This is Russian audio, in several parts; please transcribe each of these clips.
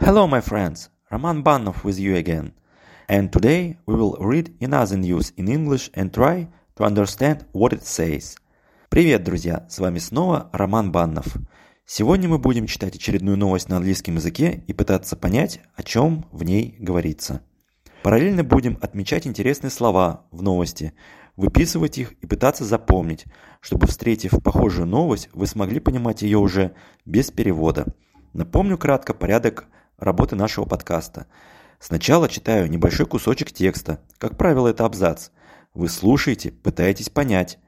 Hello, my friends. Roman Banov with you again. And today we will read another news in English and try to understand what it says. Привет, друзья! С вами снова Роман Баннов. Сегодня мы будем читать очередную новость на английском языке и пытаться понять, о чем в ней говорится. Параллельно будем отмечать интересные слова в новости, выписывать их и пытаться запомнить, чтобы, встретив похожую новость, вы смогли понимать ее уже без перевода. Напомню кратко порядок работы нашего подкаста. Сначала читаю небольшой кусочек текста, как правило, это абзац. Вы слушаете, пытаетесь понять.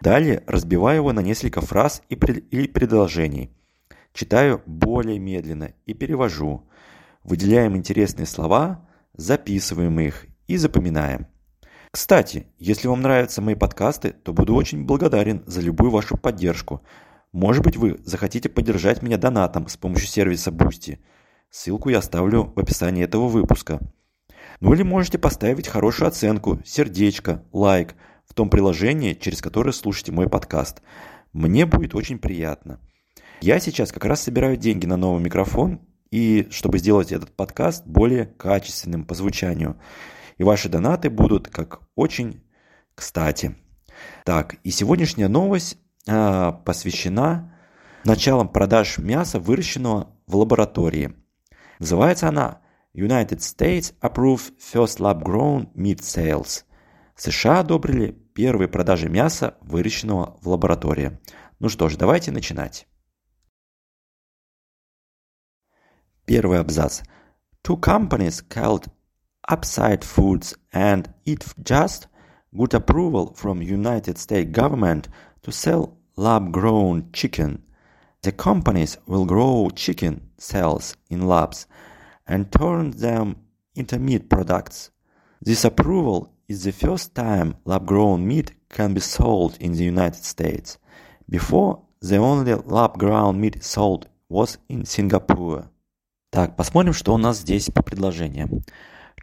Далее разбиваю его на несколько фраз и пред... или предложений. Читаю более медленно и перевожу. Выделяем интересные слова, записываем их и запоминаем. Кстати, если вам нравятся мои подкасты, то буду очень благодарен за любую вашу поддержку. Может быть, вы захотите поддержать меня донатом с помощью сервиса Boosty – Ссылку я оставлю в описании этого выпуска. Ну или можете поставить хорошую оценку, сердечко, лайк в том приложении, через которое слушаете мой подкаст. Мне будет очень приятно. Я сейчас как раз собираю деньги на новый микрофон, и чтобы сделать этот подкаст более качественным по звучанию. И ваши донаты будут как очень кстати. Так, и сегодняшняя новость э, посвящена началам продаж мяса, выращенного в лаборатории – Называется она United States Approved First Lab Grown Meat Sales. США одобрили первые продажи мяса, выращенного в лаборатории. Ну что ж, давайте начинать. Первый абзац. Two companies called Upside Foods and Eat Just got approval from United States government to sell lab-grown chicken. The companies will grow chicken cells in labs and turn them into meat products. This approval is the first time lab-grown meat can be sold in the United States. Before, the only lab-grown meat sold was in Singapore. Так, посмотрим, что у нас здесь по предложениям.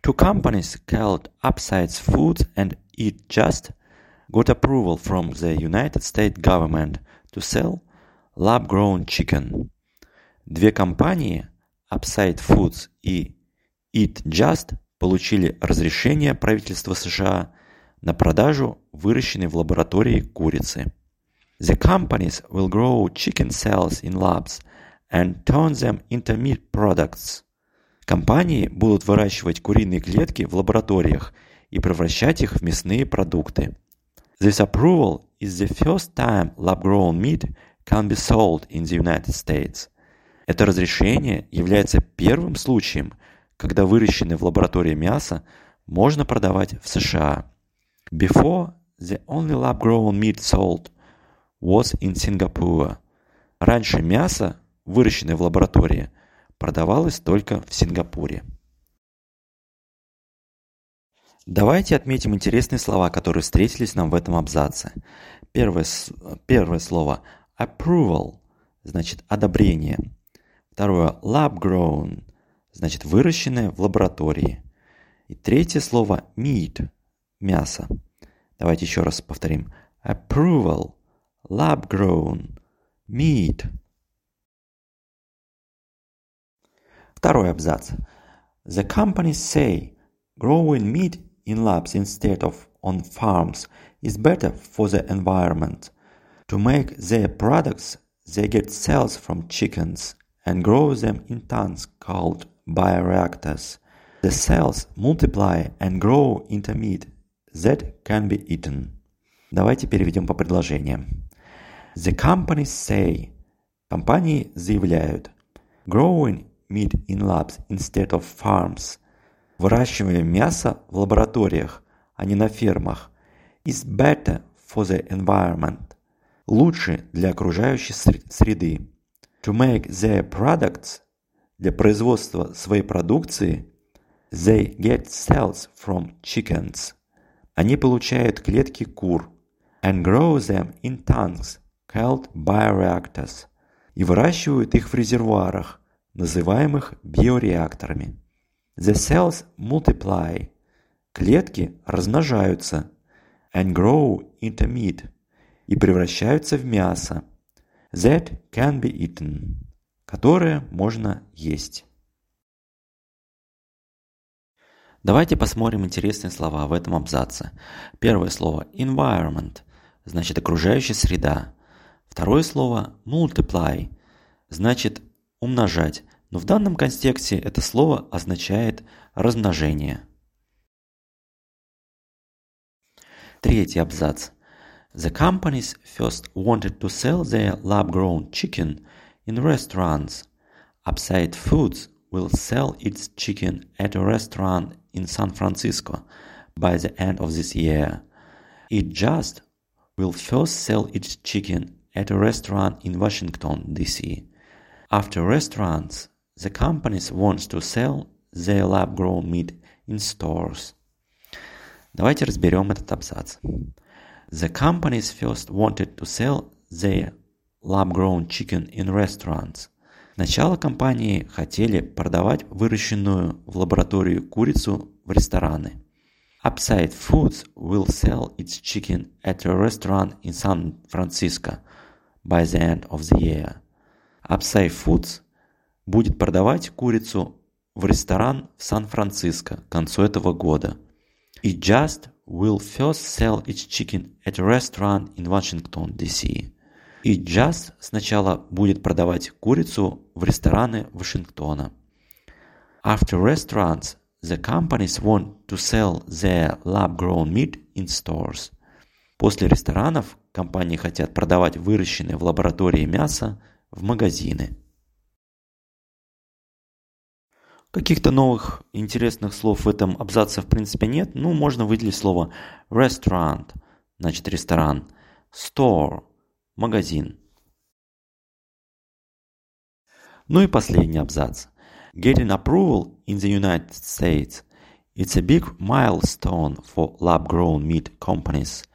Two companies called Upsides Foods and Eat Just got approval from the United States government to sell lab-grown chicken. Две компании Upside Foods и Eat Just получили разрешение правительства США на продажу выращенной в лаборатории курицы. The companies will grow chicken cells in labs and turn them into meat products. Компании будут выращивать куриные клетки в лабораториях и превращать их в мясные продукты. This approval is the first time lab-grown meat can be sold in the United States. Это разрешение является первым случаем, когда выращенное в лаборатории мясо можно продавать в США. Before, the only lab-grown meat sold was in Singapore. Раньше мясо, выращенное в лаборатории, продавалось только в Сингапуре. Давайте отметим интересные слова, которые встретились нам в этом абзаце. Первое, первое слово approval, значит одобрение. Второе – lab-grown, значит выращенное в лаборатории. И третье слово – meat, мясо. Давайте еще раз повторим. Approval, lab-grown, meat. Второй абзац. The companies say growing meat in labs instead of on farms is better for the environment. To make their products, they get cells from chickens and grow them in tanks called bioreactors. The cells multiply and grow into meat that can be eaten. Давайте переведем по предложениям. The companies say, компании заявляют, growing meat in labs instead of farms, выращивание мяса в лабораториях, а не на фермах, is better for the environment, лучше для окружающей среды. To make their products для производства своей продукции they get cells from chickens. Они получают клетки кур and grow them in tanks called bioreactors и выращивают их в резервуарах, называемых биореакторами. The cells multiply. Клетки размножаются and grow into meat и превращаются в мясо that can be eaten, которое можно есть. Давайте посмотрим интересные слова в этом абзаце. Первое слово environment значит окружающая среда. Второе слово multiply значит умножать, но в данном контексте это слово означает размножение. Третий абзац. The companies first wanted to sell their lab-grown chicken in restaurants. Upside Foods will sell its chicken at a restaurant in San Francisco by the end of this year. It just will first sell its chicken at a restaurant in Washington, D.C. After restaurants, the companies want to sell their lab-grown meat in stores. Давайте разберем этот абзац. The companies first wanted to sell their lab-grown chicken in restaurants. Сначала компании хотели продавать выращенную в лаборатории курицу в рестораны. Upside Foods will sell its chicken at a restaurant in San Francisco by the end of the year. Upside Foods будет продавать курицу в ресторан в Сан-Франциско к концу этого года – It just will first sell its chicken at a restaurant in Washington, D.C. It just сначала будет продавать курицу в рестораны Вашингтона. After restaurants, the companies want to sell their lab-grown meat in stores. После ресторанов компании хотят продавать выращенное в лаборатории мясо в магазины. Каких-то новых интересных слов в этом абзаце в принципе нет. Ну, можно выделить слово restaurant, значит ресторан, store, магазин. Ну и последний абзац. Getting approval in the United States. It's a big milestone for lab-grown meat companies.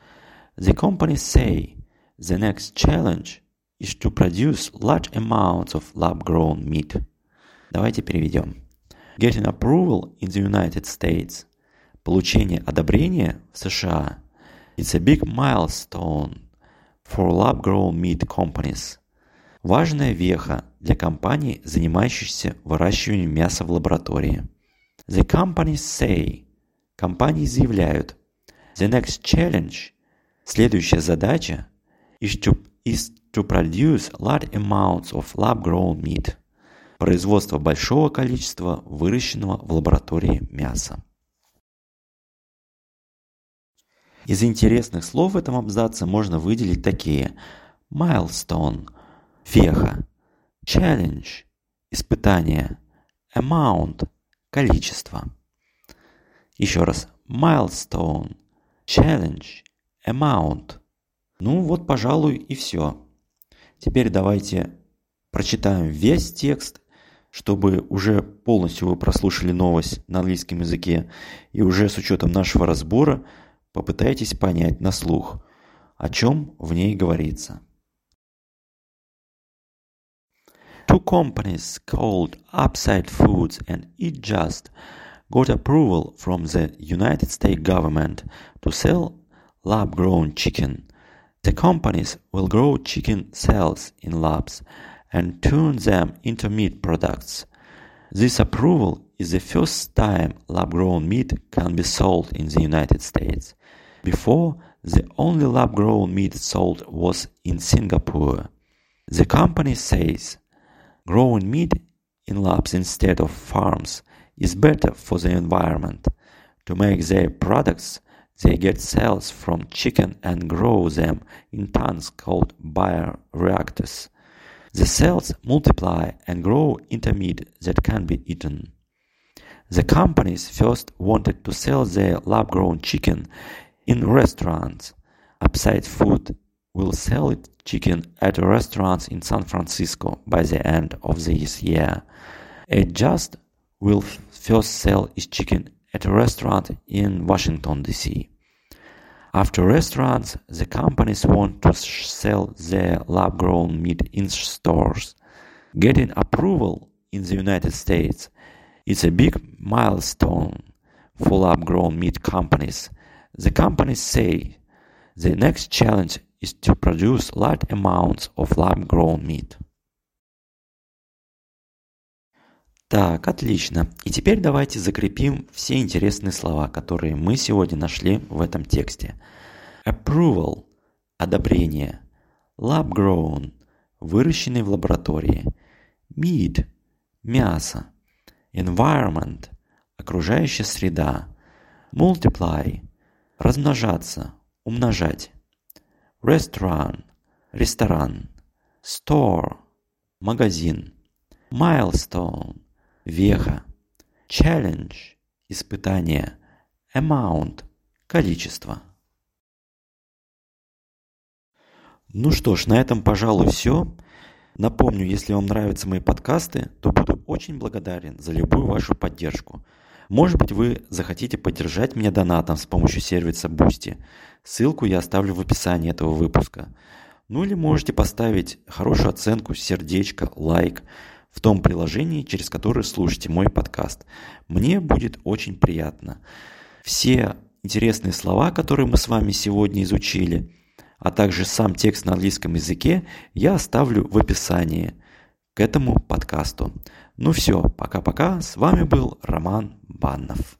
The companies say the next challenge is to produce large amounts of lab-grown meat. Давайте переведем. Getting approval in the United States. Получение одобрения в США. It's a big milestone for lab-grown meat companies. Важная веха для компаний, занимающихся выращиванием мяса в лаборатории. The companies say. Компании заявляют. The next challenge. Следующая задача is to, is to produce large amounts of lab-grown meat производство большого количества выращенного в лаборатории мяса. Из интересных слов в этом абзаце можно выделить такие milestone – веха, challenge – испытание, amount – количество. Еще раз, milestone, challenge, amount. Ну вот, пожалуй, и все. Теперь давайте прочитаем весь текст чтобы уже полностью вы прослушали новость на английском языке и уже с учетом нашего разбора попытайтесь понять на слух, о чем в ней говорится. Two companies called Upside Foods and Eat Just got approval from the United States government to sell lab-grown chicken. The companies will grow chicken cells in labs and turn them into meat products. This approval is the first time lab-grown meat can be sold in the United States. Before, the only lab-grown meat sold was in Singapore. The company says growing meat in labs instead of farms is better for the environment. To make their products, they get cells from chicken and grow them in tanks called bioreactors. The cells multiply and grow into meat that can be eaten. The companies first wanted to sell their lab-grown chicken in restaurants. Upside Food will sell its chicken at restaurants in San Francisco by the end of this year. Adjust will first sell its chicken at a restaurant in Washington, D.C. After restaurants, the companies want to sell their lab-grown meat in stores. Getting approval in the United States is a big milestone for lab-grown meat companies. The companies say the next challenge is to produce large amounts of lab-grown meat. Так, отлично. И теперь давайте закрепим все интересные слова, которые мы сегодня нашли в этом тексте. Approval – одобрение. Lab grown – выращенный в лаборатории. Meat – мясо. Environment – окружающая среда. Multiply – размножаться, умножать. Restaurant – ресторан. Store – магазин. Milestone веха, challenge – испытание, amount – количество. Ну что ж, на этом, пожалуй, все. Напомню, если вам нравятся мои подкасты, то буду очень благодарен за любую вашу поддержку. Может быть, вы захотите поддержать меня донатом с помощью сервиса Boosty. Ссылку я оставлю в описании этого выпуска. Ну или можете поставить хорошую оценку, сердечко, лайк – в том приложении, через которое слушаете мой подкаст. Мне будет очень приятно. Все интересные слова, которые мы с вами сегодня изучили, а также сам текст на английском языке я оставлю в описании к этому подкасту. Ну все, пока-пока. С вами был Роман Баннов.